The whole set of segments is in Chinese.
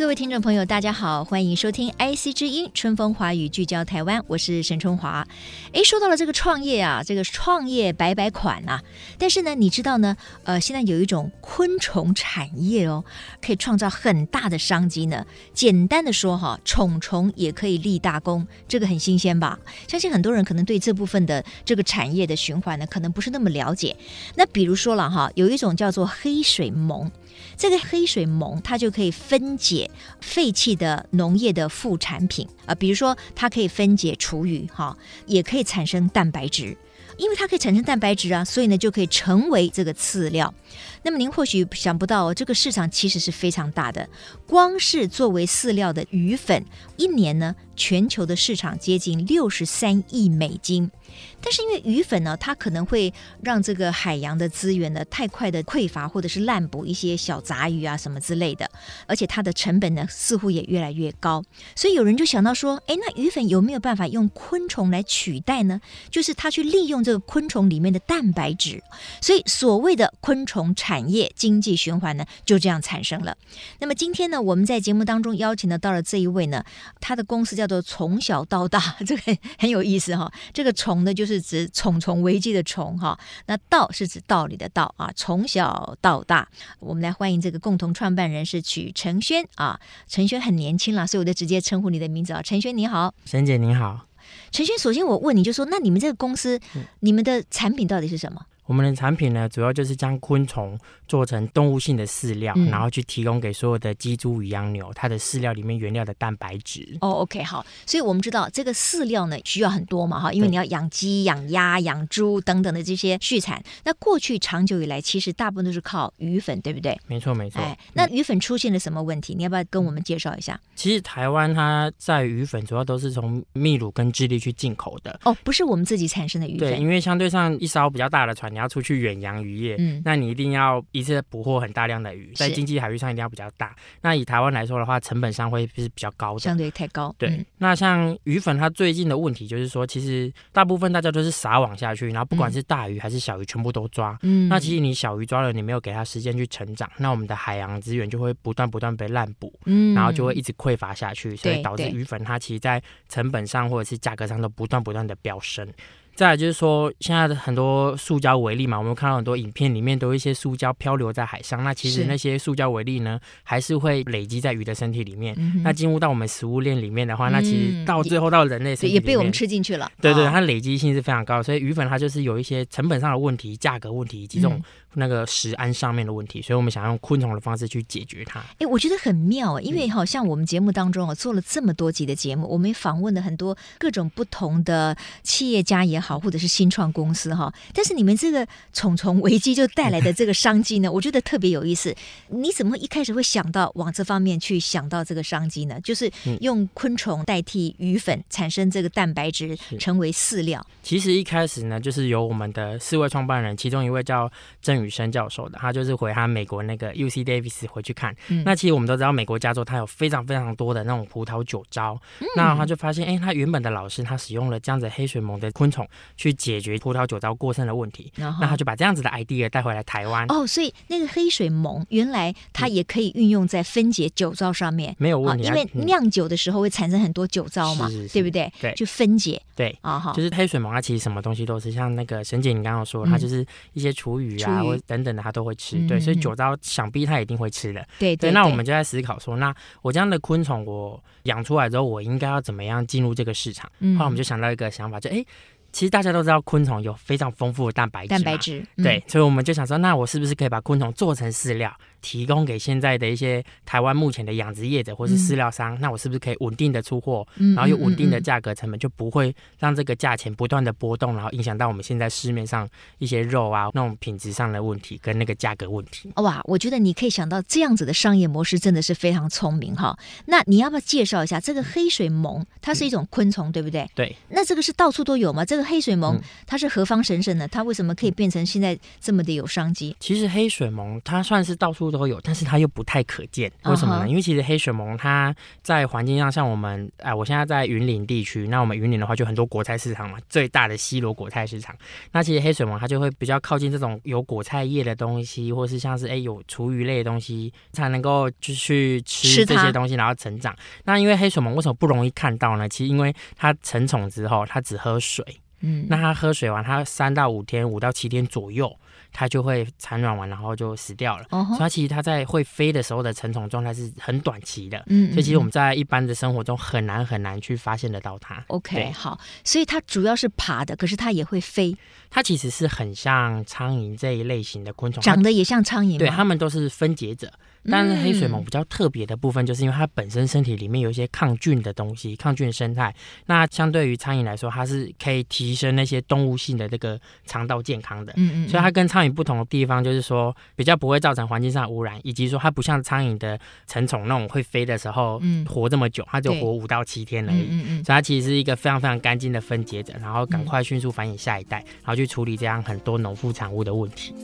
各位听众朋友，大家好，欢迎收听 IC 之音春风华语聚焦台湾，我是沈春华。诶，说到了这个创业啊，这个创业白百款啊，但是呢，你知道呢，呃，现在有一种昆虫产业哦，可以创造很大的商机呢。简单的说哈，虫虫也可以立大功，这个很新鲜吧？相信很多人可能对这部分的这个产业的循环呢，可能不是那么了解。那比如说了哈，有一种叫做黑水虻。这个黑水虻它就可以分解废弃的农业的副产品啊，比如说它可以分解厨余哈，也可以产生蛋白质，因为它可以产生蛋白质啊，所以呢就可以成为这个饲料。那么您或许想不到，这个市场其实是非常大的，光是作为饲料的鱼粉，一年呢全球的市场接近六十三亿美金。但是因为鱼粉呢，它可能会让这个海洋的资源呢太快的匮乏，或者是滥捕一些小杂鱼啊什么之类的，而且它的成本呢似乎也越来越高，所以有人就想到说，哎，那鱼粉有没有办法用昆虫来取代呢？就是它去利用这个昆虫里面的蛋白质，所以所谓的昆虫产业经济循环呢就这样产生了。那么今天呢，我们在节目当中邀请的到了这一位呢，他的公司叫做从小到大，这个很有意思哈，这个虫呢就是。指重重危机的重哈，那道是指道理的道啊。从小到大，我们来欢迎这个共同创办人是曲承轩啊。承轩很年轻了，所以我就直接称呼你的名字啊。承轩你好，沈姐你好。承轩，首先我问你就说，那你们这个公司，嗯、你们的产品到底是什么？我们的产品呢，主要就是将昆虫做成动物性的饲料，嗯、然后去提供给所有的鸡、猪与羊牛，它的饲料里面原料的蛋白质。哦，OK，好，所以我们知道这个饲料呢需要很多嘛，哈，因为你要养鸡、养鸭、养猪等等的这些畜产。那过去长久以来，其实大部分都是靠鱼粉，对不对？没错，没错。哎，那鱼粉出现了什么问题？嗯、你要不要跟我们介绍一下？其实台湾它在鱼粉主要都是从秘鲁跟智利去进口的。哦，不是我们自己产生的鱼粉。对，因为相对上一艘比较大的船，你要出去远洋。渔业，嗯，那你一定要一次捕获很大量的鱼，在经济海域上一定要比较大。那以台湾来说的话，成本上会是比较高的，相对太高。对，嗯、那像鱼粉，它最近的问题就是说，其实大部分大家都是撒网下去，然后不管是大鱼还是小鱼，全部都抓。嗯，那其实你小鱼抓了，你没有给它时间去成长，那我们的海洋资源就会不断不断被滥捕，嗯，然后就会一直匮乏下去，所以导致鱼粉它其实在成本上或者是价格上都不断不断的飙升。再来就是说，现在的很多塑胶微粒嘛，我们看到很多影片里面都有一些塑胶漂流在海上。那其实那些塑胶微粒呢，还是会累积在鱼的身体里面。嗯、那进入到我们食物链里面的话，嗯、那其实到最后到人类身体也被我们吃进去了。对对，它累积性是非常高，所以鱼粉它就是有一些成本上的问题、价格问题以及这种。那个食安上面的问题，所以我们想用昆虫的方式去解决它。哎，我觉得很妙，因为好像我们节目当中啊做了这么多集的节目，我们访问了很多各种不同的企业家也好，或者是新创公司哈。但是你们这个虫虫危机就带来的这个商机呢，我觉得特别有意思。你怎么一开始会想到往这方面去想到这个商机呢？就是用昆虫代替鱼粉产生这个蛋白质，成为饲料。其实一开始呢，就是由我们的四位创办人，其中一位叫郑。宇生教授的，他就是回他美国那个 U C Davis 回去看。嗯、那其实我们都知道，美国加州它有非常非常多的那种葡萄酒糟。嗯、那他就发现，哎、欸，他原本的老师他使用了这样子黑水虻的昆虫去解决葡萄酒糟过剩的问题。然后那他就把这样子的 idea 带回来台湾。哦，所以那个黑水虻原来它也可以运用在分解酒糟上面，没有问题。因为酿酒的时候会产生很多酒糟嘛，嗯、对不对？对，就分解。对啊，哈，就是黑水虻它其实什么东西都是，像那个沈姐你刚刚说，它就是一些厨余啊，或等等的，它都会。会吃对，所以酒糟想必它一定会吃的。对对，对，那我们就在思考说，那我这样的昆虫我养出来之后，我应该要怎么样进入这个市场？嗯，后来我们就想到一个想法，就哎。其实大家都知道昆虫有非常丰富的蛋白质，蛋白质，对，所以我们就想说，那我是不是可以把昆虫做成饲料，提供给现在的一些台湾目前的养殖业者或是饲料商，嗯、那我是不是可以稳定的出货，嗯、然后有稳定的价格成本，就不会让这个价钱不断的波动，然后影响到我们现在市面上一些肉啊那种品质上的问题跟那个价格问题。哇，我觉得你可以想到这样子的商业模式真的是非常聪明哈。那你要不要介绍一下这个黑水虻？它是一种昆虫，嗯、对不对？对。那这个是到处都有吗？这个黑水虻它是何方神圣呢？它为什么可以变成现在这么的有商机？其实黑水虻它算是到处都有，但是它又不太可见，为什么呢？Uh huh. 因为其实黑水虻它在环境上，像我们哎，我现在在云林地区，那我们云林的话就很多果菜市场嘛，最大的西螺果菜市场。那其实黑水虻它就会比较靠近这种有果菜叶的东西，或是像是哎有厨余类的东西，才能够就去吃这些东西，然后成长。那因为黑水虻为什么不容易看到呢？其实因为它成虫之后，它只喝水，嗯，那它喝水完，它三到五天，五到七天左右。它就会产卵完，然后就死掉了。Uh. 所以它其实它在会飞的时候的成虫状态是很短期的。嗯、uh，huh. 所以其实我们在一般的生活中很难很难去发现得到它。OK，好，所以它主要是爬的，可是它也会飞。它其实是很像苍蝇这一类型的昆虫，长得也像苍蝇。对，它们都是分解者。但是黑水虻比较特别的部分，就是因为它本身身体里面有一些抗菌的东西，抗菌生态。那相对于苍蝇来说，它是可以提升那些动物性的这个肠道健康的。嗯嗯。所以它跟苍蝇不同的地方，就是说比较不会造成环境上的污染，以及说它不像苍蝇的成虫那种会飞的时候，嗯活这么久，它就活五到七天而已。嗯嗯。所以它其实是一个非常非常干净的分解者，然后赶快迅速繁衍下一代，然后去处理这样很多农副产物的问题。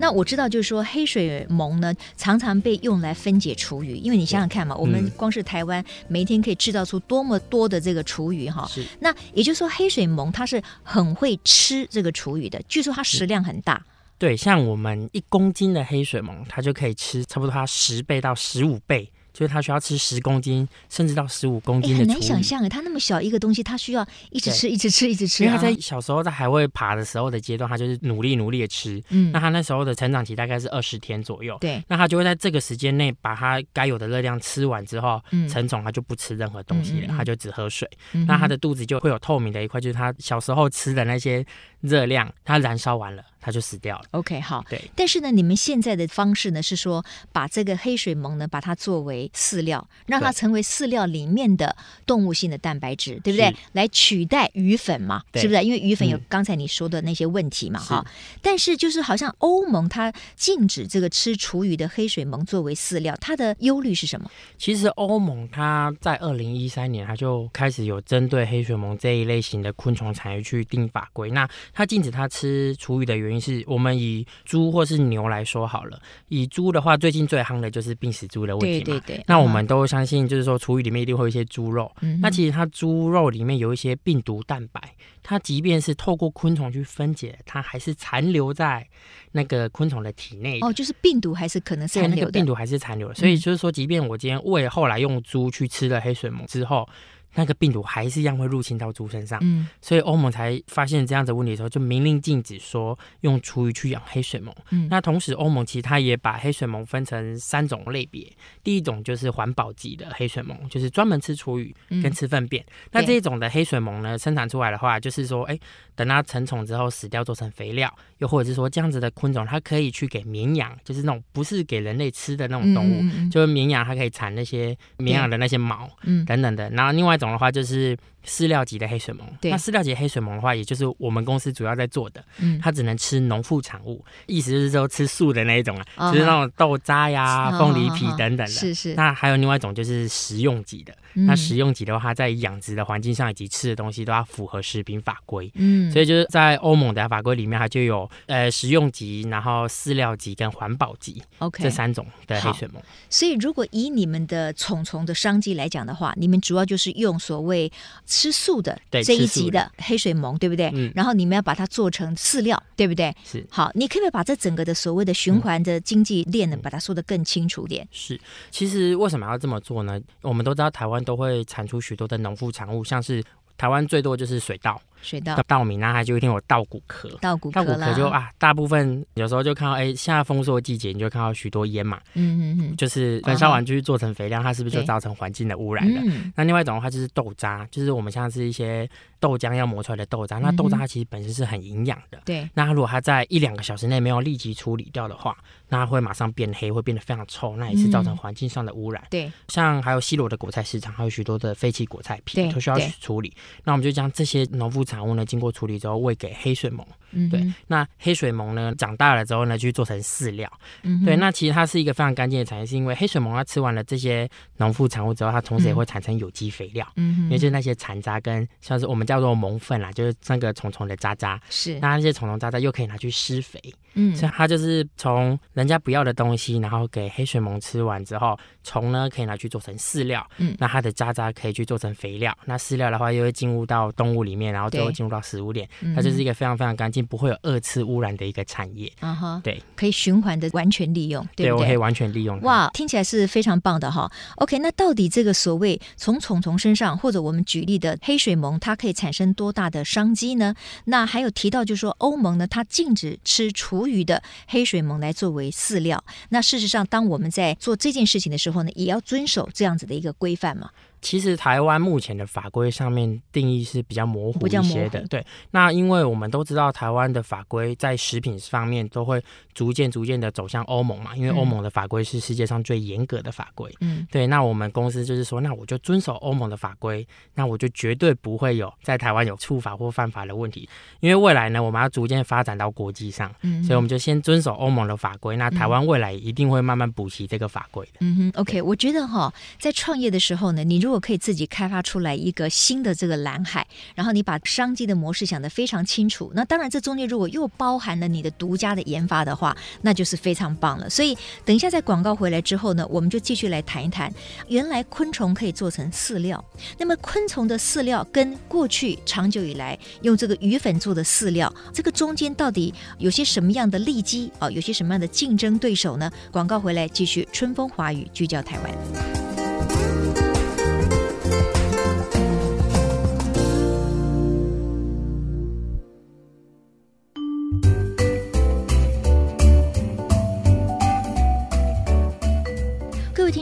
那我知道，就是说黑水虻呢，常常被用来分解厨余，因为你想想看嘛，嗯、我们光是台湾每一天可以制造出多么多的这个厨余哈。是。那也就是说，黑水虻它是很会吃这个厨余的，据说它食量很大。对，像我们一公斤的黑水虻，它就可以吃差不多它十倍到十五倍。就是它需要吃十公斤，甚至到十五公斤的。很难想象哎，它那么小一个东西，它需要一直吃，一直吃，一直吃。因为他在小时候在还会爬的时候的阶段，他就是努力努力的吃。嗯，那他那时候的成长期大概是二十天左右。对，那他就会在这个时间内把它该有的热量吃完之后，嗯，成虫它就不吃任何东西了，它、嗯、就只喝水。嗯、那它的肚子就会有透明的一块，就是它小时候吃的那些热量，它燃烧完了。它就死掉了。OK，好。对，但是呢，你们现在的方式呢是说，把这个黑水虻呢，把它作为饲料，让它成为饲料里面的动物性的蛋白质，对，不对？来取代鱼粉嘛，对是不是？因为鱼粉有刚才你说的那些问题嘛，哈、嗯。但是就是好像欧盟它禁止这个吃厨余的黑水虻作为饲料，它的忧虑是什么？其实欧盟它在二零一三年它就开始有针对黑水虻这一类型的昆虫产业去定法规，那它禁止它吃厨余的原因。原因是我们以猪或是牛来说好了，以猪的话，最近最夯的就是病死猪的问题嘛。对对对。那我们都相信，就是说厨余里面一定会有一些猪肉。嗯。那其实它猪肉里面有一些病毒蛋白，它即便是透过昆虫去分解，它还是残留在那个昆虫的体内。哦，就是病毒还是可能残留的。病毒还是残留的。所以就是说，即便我今天喂后来用猪去吃了黑水母之后。那个病毒还是一样会入侵到猪身上，嗯，所以欧盟才发现这样子问题的时候，就明令禁止说用厨余去养黑水虻。嗯，那同时欧盟其实它也把黑水虻分成三种类别，第一种就是环保级的黑水虻，就是专门吃厨余跟吃粪便。嗯、那这一种的黑水虻呢，生产出来的话，就是说，哎，等它成虫之后死掉做成肥料，又或者是说这样子的昆虫，它可以去给绵羊，就是那种不是给人类吃的那种动物，嗯嗯嗯，就是绵羊它可以产那些绵羊的那些毛，嗯，等等的。然后另外。种的话就是饲料级的黑水虻，对。那饲料级黑水虻的话，也就是我们公司主要在做的，嗯，它只能吃农副产物，意思就是说吃素的那一种啊，哦、就是那种豆渣呀、凤梨皮等等的，是是。那还有另外一种就是食用级的，嗯、那食用级的话，它在养殖的环境上以及吃的东西都要符合食品法规，嗯，所以就是在欧盟的法规里面，它就有呃食用级，然后饲料级跟环保级，OK，这三种的黑水虻。所以如果以你们的虫虫的商机来讲的话，你们主要就是。用所谓吃素的这一级的黑水虻，对不对？嗯，然后你们要把它做成饲料，对不对？是。好，你可不可以把这整个的所谓的循环的经济链呢，把它说得更清楚点？是。其实为什么要这么做呢？我们都知道台湾都会产出许多的农副产物，像是台湾最多就是水稻。水稻、稻米，那它就一定有稻谷壳。稻谷壳稻谷壳就啊，大部分有时候就看到，哎，现在丰收季节，你就看到许多烟嘛。嗯嗯嗯。就是焚烧完就是做成肥料，它是不是就造成环境的污染了？那另外一种的话就是豆渣，就是我们像是一些豆浆要磨出来的豆渣，那豆渣它其实本身是很营养的。对。那如果它在一两个小时内没有立即处理掉的话，那它会马上变黑，会变得非常臭，那也是造成环境上的污染。对。像还有西罗的果菜市场，还有许多的废弃果菜品都需要去处理。那我们就将这些农副产物呢，经过处理之后喂给黑水虻。嗯，对。那黑水虻呢，长大了之后呢，去做成饲料。嗯，对。那其实它是一个非常干净的产业，是因为黑水虻它吃完了这些农副产物之后，它同时也会产生有机肥料。嗯，因为就是那些残渣跟像是我们叫做虻粪啦，就是那个虫虫的渣渣。是。那那些虫虫渣渣又可以拿去施肥。嗯，所以它就是从人家不要的东西，然后给黑水虻吃完之后，虫呢可以拿去做成饲料。嗯，那它的渣渣可以去做成肥料。那饲料的话又会进入到动物里面，然后最后进入到食物链。它就是一个非常非常干净，不会有二次污染的一个产业。嗯哼，对，可以循环的完全利用，对不对？对，我可以完全利用。哇，听起来是非常棒的哈。OK，那到底这个所谓从虫虫身上，或者我们举例的黑水虻，它可以产生多大的商机呢？那还有提到就是说欧盟呢，它禁止吃厨余的黑水虻来作为饲料。那事实上，当我们在做这件事情的时候呢，也要遵守这样子的一个规范嘛。其实台湾目前的法规上面定义是比较模糊一些的，对。那因为我们都知道台湾的法规在食品方面都会逐渐逐渐的走向欧盟嘛，因为欧盟的法规是世界上最严格的法规，嗯，对。那我们公司就是说，那我就遵守欧盟的法规，那我就绝对不会有在台湾有触法或犯法的问题，因为未来呢，我们要逐渐发展到国际上，嗯，所以我们就先遵守欧盟的法规，那台湾未来一定会慢慢补齐这个法规的。嗯哼，OK，我觉得哈，在创业的时候呢，你如如果可以自己开发出来一个新的这个蓝海，然后你把商机的模式想得非常清楚，那当然这中间如果又包含了你的独家的研发的话，那就是非常棒了。所以等一下在广告回来之后呢，我们就继续来谈一谈，原来昆虫可以做成饲料，那么昆虫的饲料跟过去长久以来用这个鱼粉做的饲料，这个中间到底有些什么样的利基啊？有些什么样的竞争对手呢？广告回来继续春风华语聚焦台湾。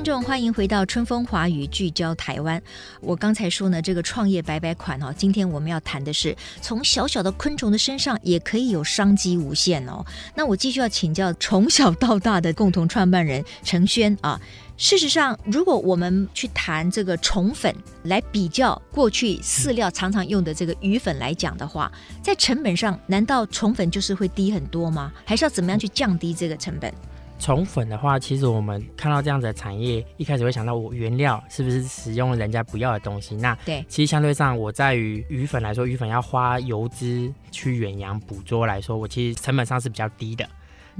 众欢迎回到春风华语聚焦台湾。我刚才说呢，这个创业百百款哦，今天我们要谈的是从小小的昆虫的身上也可以有商机无限哦。那我继续要请教从小到大的共同创办人陈轩啊。事实上，如果我们去谈这个虫粉来比较过去饲料常常用的这个鱼粉来讲的话，在成本上，难道虫粉就是会低很多吗？还是要怎么样去降低这个成本？虫粉的话，其实我们看到这样子的产业，一开始会想到我原料是不是使用人家不要的东西？那对，其实相对上，我在于鱼粉来说，鱼粉要花油脂去远洋捕捉来说，我其实成本上是比较低的。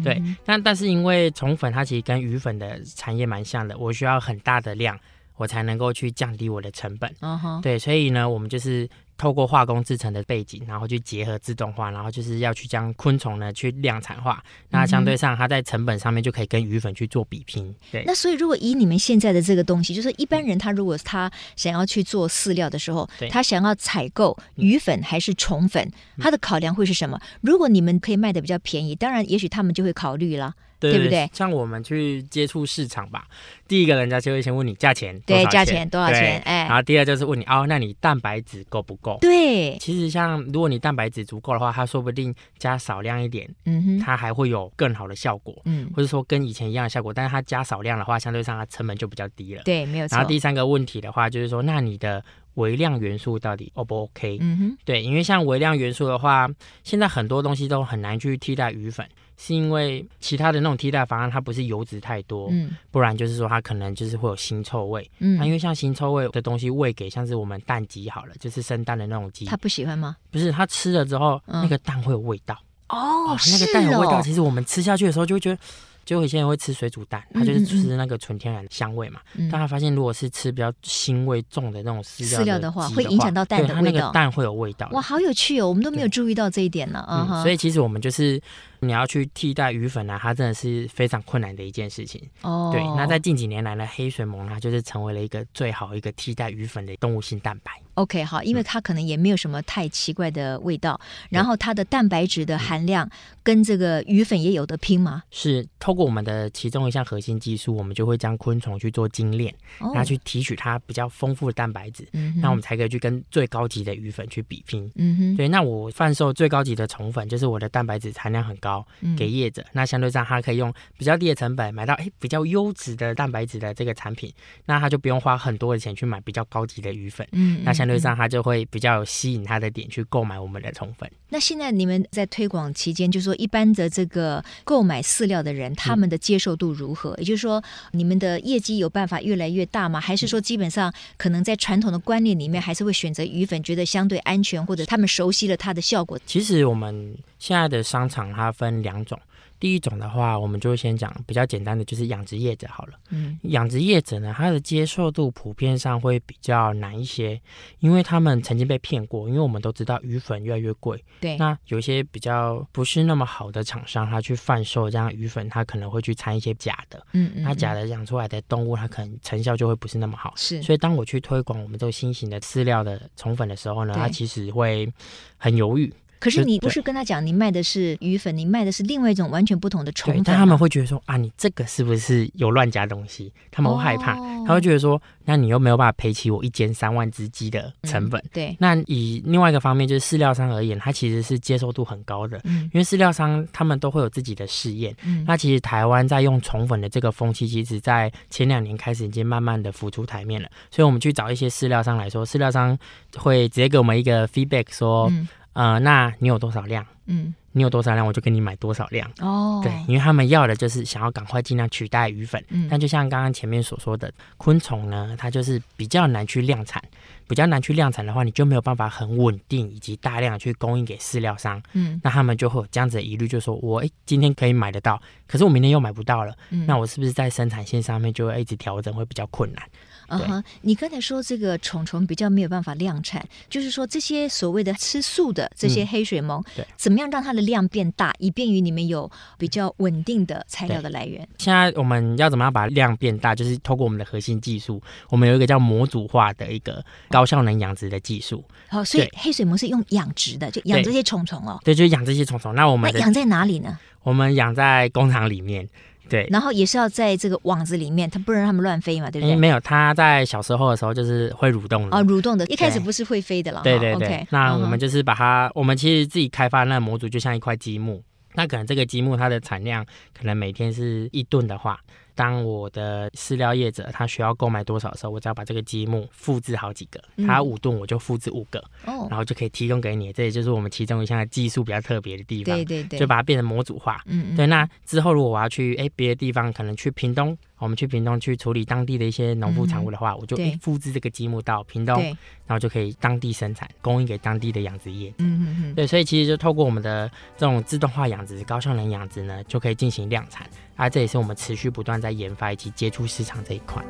对，嗯、但但是因为虫粉它其实跟鱼粉的产业蛮像的，我需要很大的量，我才能够去降低我的成本。对，所以呢，我们就是。透过化工制成的背景，然后去结合自动化，然后就是要去将昆虫呢去量产化。那相对上，它在成本上面就可以跟鱼粉去做比拼。对。那所以，如果以你们现在的这个东西，就是一般人他如果他想要去做饲料的时候，他想要采购鱼粉还是虫粉，他的考量会是什么？如果你们可以卖的比较便宜，当然也许他们就会考虑了。对，对不对？像我们去接触市场吧，第一个人家就会先问你价钱，对，价钱多少钱？哎，然后第二就是问你哦，那你蛋白质够不够？对，其实像如果你蛋白质足够的话，它说不定加少量一点，嗯哼，它还会有更好的效果，嗯，或者说跟以前一样的效果，但是它加少量的话，相对上它成本就比较低了，对，没有错。然后第三个问题的话，就是说，那你的微量元素到底 O 不 OK？嗯哼，对，因为像微量元素的话，现在很多东西都很难去替代鱼粉。是因为其他的那种替代方案，它不是油脂太多，嗯，不然就是说它可能就是会有腥臭味，嗯，那因为像腥臭味的东西喂给像是我们蛋鸡好了，就是生蛋的那种鸡，它不喜欢吗？不是，它吃了之后，嗯，那个蛋会有味道，哦，哦，那个蛋有味道，其实我们吃下去的时候就会觉得。就有些人会吃水煮蛋，他就是吃那个纯天然的香味嘛。但他发现，如果是吃比较腥味重的那种饲料，料的话，会影响到蛋的味道。它那个蛋会有味道。哇，好有趣哦！我们都没有注意到这一点呢。啊、嗯，所以其实我们就是你要去替代鱼粉呢，它真的是非常困难的一件事情。哦，对。那在近几年来呢，黑水虻它就是成为了一个最好一个替代鱼粉的动物性蛋白。OK，好，因为它可能也没有什么太奇怪的味道，然后它的蛋白质的含量跟这个鱼粉也有得拼吗？是，透过我们的其中一项核心技术，我们就会将昆虫去做精炼，然后去提取它比较丰富的蛋白质，嗯，那我们才可以去跟最高级的鱼粉去比拼。嗯哼，对，那我贩售最高级的虫粉，就是我的蛋白质含量很高，给业者，那相对上他可以用比较低的成本买到哎比较优质的蛋白质的这个产品，那他就不用花很多的钱去买比较高级的鱼粉，嗯，那相对上他就会比较有吸引他的点去购买我们的宠粉。那现在你们在推广期间，就是说一般的这个购买饲料的人，他们的接受度如何？嗯、也就是说，你们的业绩有办法越来越大吗？还是说基本上可能在传统的观念里面，还是会选择鱼粉，觉得相对安全，或者他们熟悉了它的效果？其实我们现在的商场它分两种。第一种的话，我们就先讲比较简单的，就是养殖业者好了。嗯，养殖业者呢，他的接受度普遍上会比较难一些，因为他们曾经被骗过。因为我们都知道鱼粉越来越贵，对。那有一些比较不是那么好的厂商，他去贩售这样鱼粉，他可能会去掺一些假的。嗯嗯。那假的养出来的动物，它可能成效就会不是那么好。是。所以当我去推广我们这个新型的饲料的宠粉的时候呢，它其实会很犹豫。可是你不是跟他讲，你卖的是鱼粉，你卖的是另外一种完全不同的虫粉。但他们会觉得说啊，你这个是不是有乱加东西？他们会害怕，哦、他会觉得说，那你又没有办法赔起我一间三万只鸡的成本。嗯、对。那以另外一个方面，就是饲料商而言，他其实是接受度很高的，嗯、因为饲料商他们都会有自己的试验。嗯。那其实台湾在用虫粉的这个风气，其实在前两年开始已经慢慢的浮出台面了。所以我们去找一些饲料商来说，饲料商会直接给我们一个 feedback 说。嗯呃，那你有多少量？嗯，你有多少量，我就给你买多少量。哦，对，因为他们要的就是想要赶快尽量取代鱼粉。嗯，但就像刚刚前面所说的，昆虫呢，它就是比较难去量产，比较难去量产的话，你就没有办法很稳定以及大量去供应给饲料商。嗯，那他们就会有这样子的疑虑，就说我哎，今天可以买得到，可是我明天又买不到了。嗯，那我是不是在生产线上面就会一直调整，会比较困难？嗯哼，你刚才说这个虫虫比较没有办法量产，就是说这些所谓的吃素的这些黑水虻，对，怎么样让它的量变大，以便于你们有比较稳定的材料的来源？现在我们要怎么样把量变大？就是透过我们的核心技术，我们有一个叫模组化的一个高效能养殖的技术。好，所以黑水虻是用养殖的，就养这些虫虫哦。对，就养这些虫虫。那我们养在哪里呢？我们养在工厂里面。对，然后也是要在这个网子里面，它不能让它们乱飞嘛，对不对？没有，它在小时候的时候就是会蠕动的啊，蠕动的，一开始不是会飞的了。对对对，okay, 那我们就是把它，我们其实自己开发那个模组就像一块积木，那可能这个积木它的产量可能每天是一吨的话。当我的饲料业者他需要购买多少的时候，我只要把这个积木复制好几个，他五吨我就复制五个，嗯，然后就可以提供给你。这也就是我们其中一项技术比较特别的地方，对对对，就把它变成模组化。嗯嗯，对。那之后如果我要去哎别的地方，可能去屏东。我们去屏东去处理当地的一些农副产物的话，嗯、我就复制这个积木到屏东，然后就可以当地生产，供应给当地的养殖业。嗯嗯嗯。对，所以其实就透过我们的这种自动化养殖、高效能养殖呢，就可以进行量产。啊，这也是我们持续不断在研发以及接触市场这一块。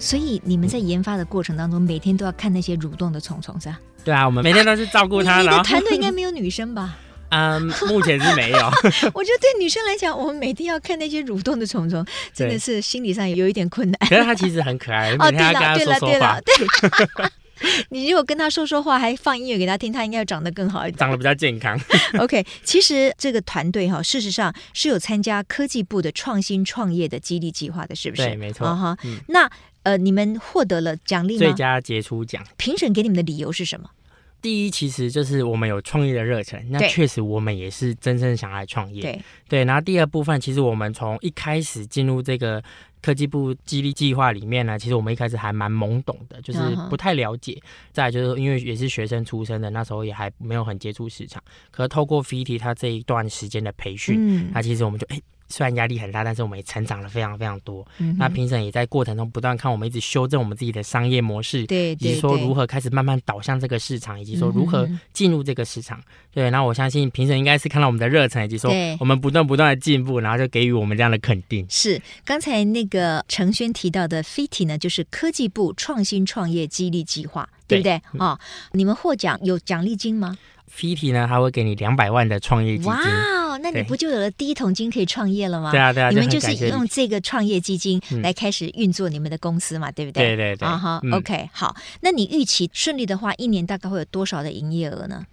所以你们在研发的过程当中，每天都要看那些蠕动的虫虫，是吧？对啊，我们每天都是照顾它。你的团队应该没有女生吧？嗯，目前是没有。我觉得对女生来讲，我们每天要看那些蠕动的虫虫，真的是心理上有一点困难。可是它其实很可爱，哦，对了，对了，对了，对。你如果跟他说说话，还放音乐给他听，他应该要长得更好一点，长得比较健康。OK，其实这个团队哈，事实上是有参加科技部的创新创业的激励计划的，是不是？对，没错。哈、uh，huh 嗯、那呃，你们获得了奖励吗？最佳杰出奖。评审给你们的理由是什么？第一，其实就是我们有创业的热忱，那确实我们也是真正想来创业。对对，然后第二部分，其实我们从一开始进入这个科技部激励计划里面呢，其实我们一开始还蛮懵懂的，就是不太了解。Uh. 再来就是因为也是学生出身的，那时候也还没有很接触市场。可是透过 FIT 他这一段时间的培训，嗯、那其实我们就哎。虽然压力很大，但是我们也成长了非常非常多。嗯、那评审也在过程中不断看我们一直修正我们自己的商业模式，对，对，对，以及说如何开始慢慢导向这个市场，以及说如何进入这个市场。嗯、哼对，那我相信评审应该是看到我们的热忱，以及说我们不断不断的进步，然后就给予我们这样的肯定。是刚才那个程轩提到的 FIT 呢，就是科技部创新创业激励计划。对不对？啊、哦，你们获奖有奖励金吗？FITI 呢，他会给你两百万的创业基金。哇，那你不就有了第一桶金可以创业了吗？对啊，对啊，你们就是用这个创业基金来开始运作你们的公司嘛，嗯、对不对？对对对。啊哈、uh huh，OK，好，那你预期顺利的话，一年大概会有多少的营业额呢？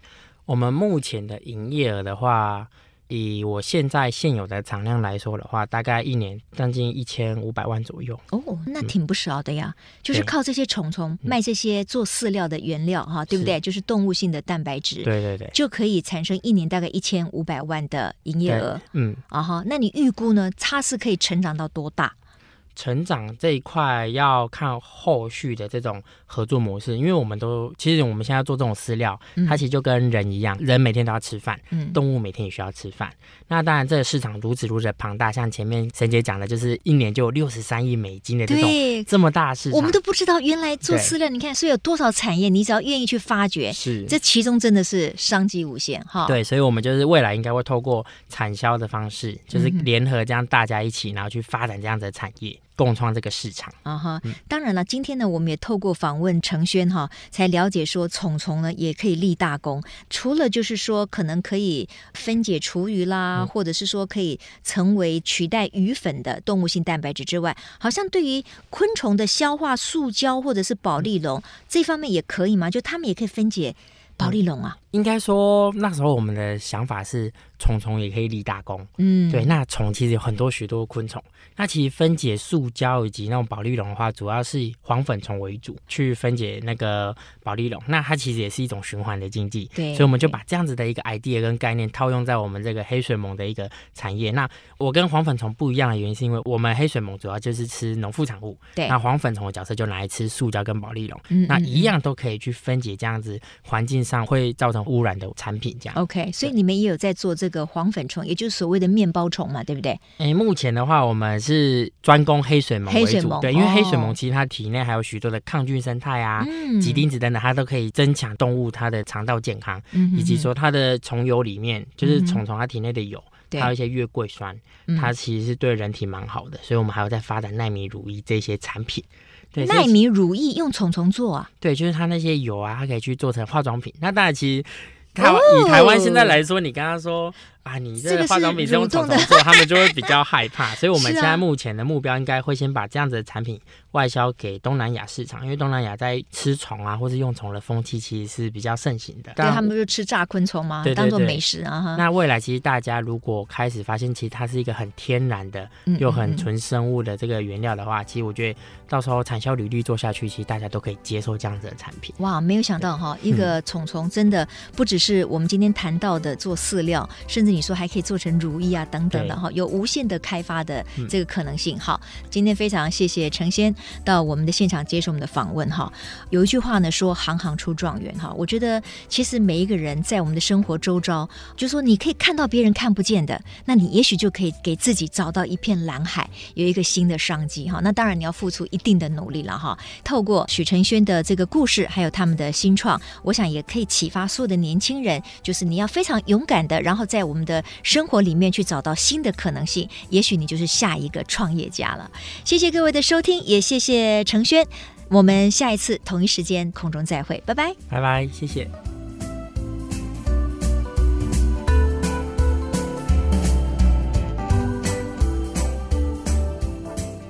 我们目前的营业额的话。以我现在现有的产量来说的话，大概一年将近一千五百万左右。哦，那挺不少的呀。嗯、就是靠这些虫虫卖这些做饲料的原料哈，对不对？就是动物性的蛋白质。对对对，就可以产生一年大概一千五百万的营业额。嗯，啊哈，那你预估呢？它是可以成长到多大？成长这一块要看后续的这种合作模式，因为我们都其实我们现在做这种饲料，嗯、它其实就跟人一样，人每天都要吃饭，嗯、动物每天也需要吃饭。那当然，这个市场如此如此的庞大，像前面沈姐讲的，就是一年就有六十三亿美金的这种对。这么大市场，我们都不知道原来做饲料，你看，所以有多少产业，你只要愿意去发掘，是。这其中真的是商机无限哈。对，所以我们就是未来应该会透过产销的方式，就是联合这样大家一起，然后去发展这样子的产业。共创这个市场啊哈，uh. 当然了，今天呢，我们也透过访问程轩哈，才了解说虫虫呢也可以立大功，除了就是说可能可以分解厨余啦，嗯、或者是说可以成为取代鱼粉的动物性蛋白质之外，好像对于昆虫的消化塑胶或者是保丽龙、嗯、这方面也可以吗？就他们也可以分解保丽龙啊？嗯、应该说那时候我们的想法是虫虫也可以立大功，嗯，对，那虫其实有很多许多昆虫。那其实分解塑胶以及那种保丽龙的话，主要是以黄粉虫为主去分解那个保丽龙。那它其实也是一种循环的经济，对。所以我们就把这样子的一个 idea 跟概念套用在我们这个黑水虻的一个产业。那我跟黄粉虫不一样的原因，是因为我们黑水虻主要就是吃农副产物，对。那黄粉虫的角色就拿来吃塑胶跟保丽龙，嗯嗯嗯，那一样都可以去分解这样子环境上会造成污染的产品，这样。OK，所以你们也有在做这个黄粉虫，也就是所谓的面包虫嘛，对不对？哎，目前的话，我们是。专攻黑水虻为主，对，因为黑水虻其实它体内还有许多的抗菌生态啊、几丁子等等，它都可以增强动物它的肠道健康，以及说它的虫油里面，就是虫虫它体内的油，还有一些月桂酸，它其实是对人体蛮好的，所以我们还有在发展奈米乳液这些产品。对，奈米乳液用虫虫做啊？对，就是它那些油啊，它可以去做成化妆品。那当然，其实台湾以台湾现在来说，你跟他说。啊，你这个化妆品是用虫虫做，他们就会比较害怕，所以我们现在目前的目标应该会先把这样子的产品外销给东南亚市场，因为东南亚在吃虫啊或是用虫的风气其实是比较盛行的。对，他们就吃炸昆虫吗？对，当做美食啊。那未来其实大家如果开始发现，其实它是一个很天然的又很纯生物的这个原料的话，其实我觉得到时候产销履历做下去，其实大家都可以接受这样子的产品。哇，没有想到哈，一个虫虫真的不只是我们今天谈到的做饲料，甚至。你说还可以做成如意啊，等等的哈，有无限的开发的这个可能性。好，今天非常谢谢陈先到我们的现场接受我们的访问哈。有一句话呢说，行行出状元哈。我觉得其实每一个人在我们的生活周遭，就是说你可以看到别人看不见的，那你也许就可以给自己找到一片蓝海，有一个新的商机哈。那当然你要付出一定的努力了哈。透过许承轩的这个故事，还有他们的新创，我想也可以启发所有的年轻人，就是你要非常勇敢的，然后在我们。的生活里面去找到新的可能性，也许你就是下一个创业家了。谢谢各位的收听，也谢谢程轩。我们下一次同一时间空中再会，拜拜，拜拜，谢谢。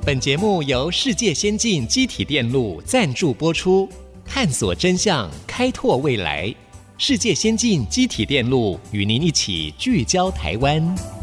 本节目由世界先进机体电路赞助播出，探索真相，开拓未来。世界先进机体电路与您一起聚焦台湾。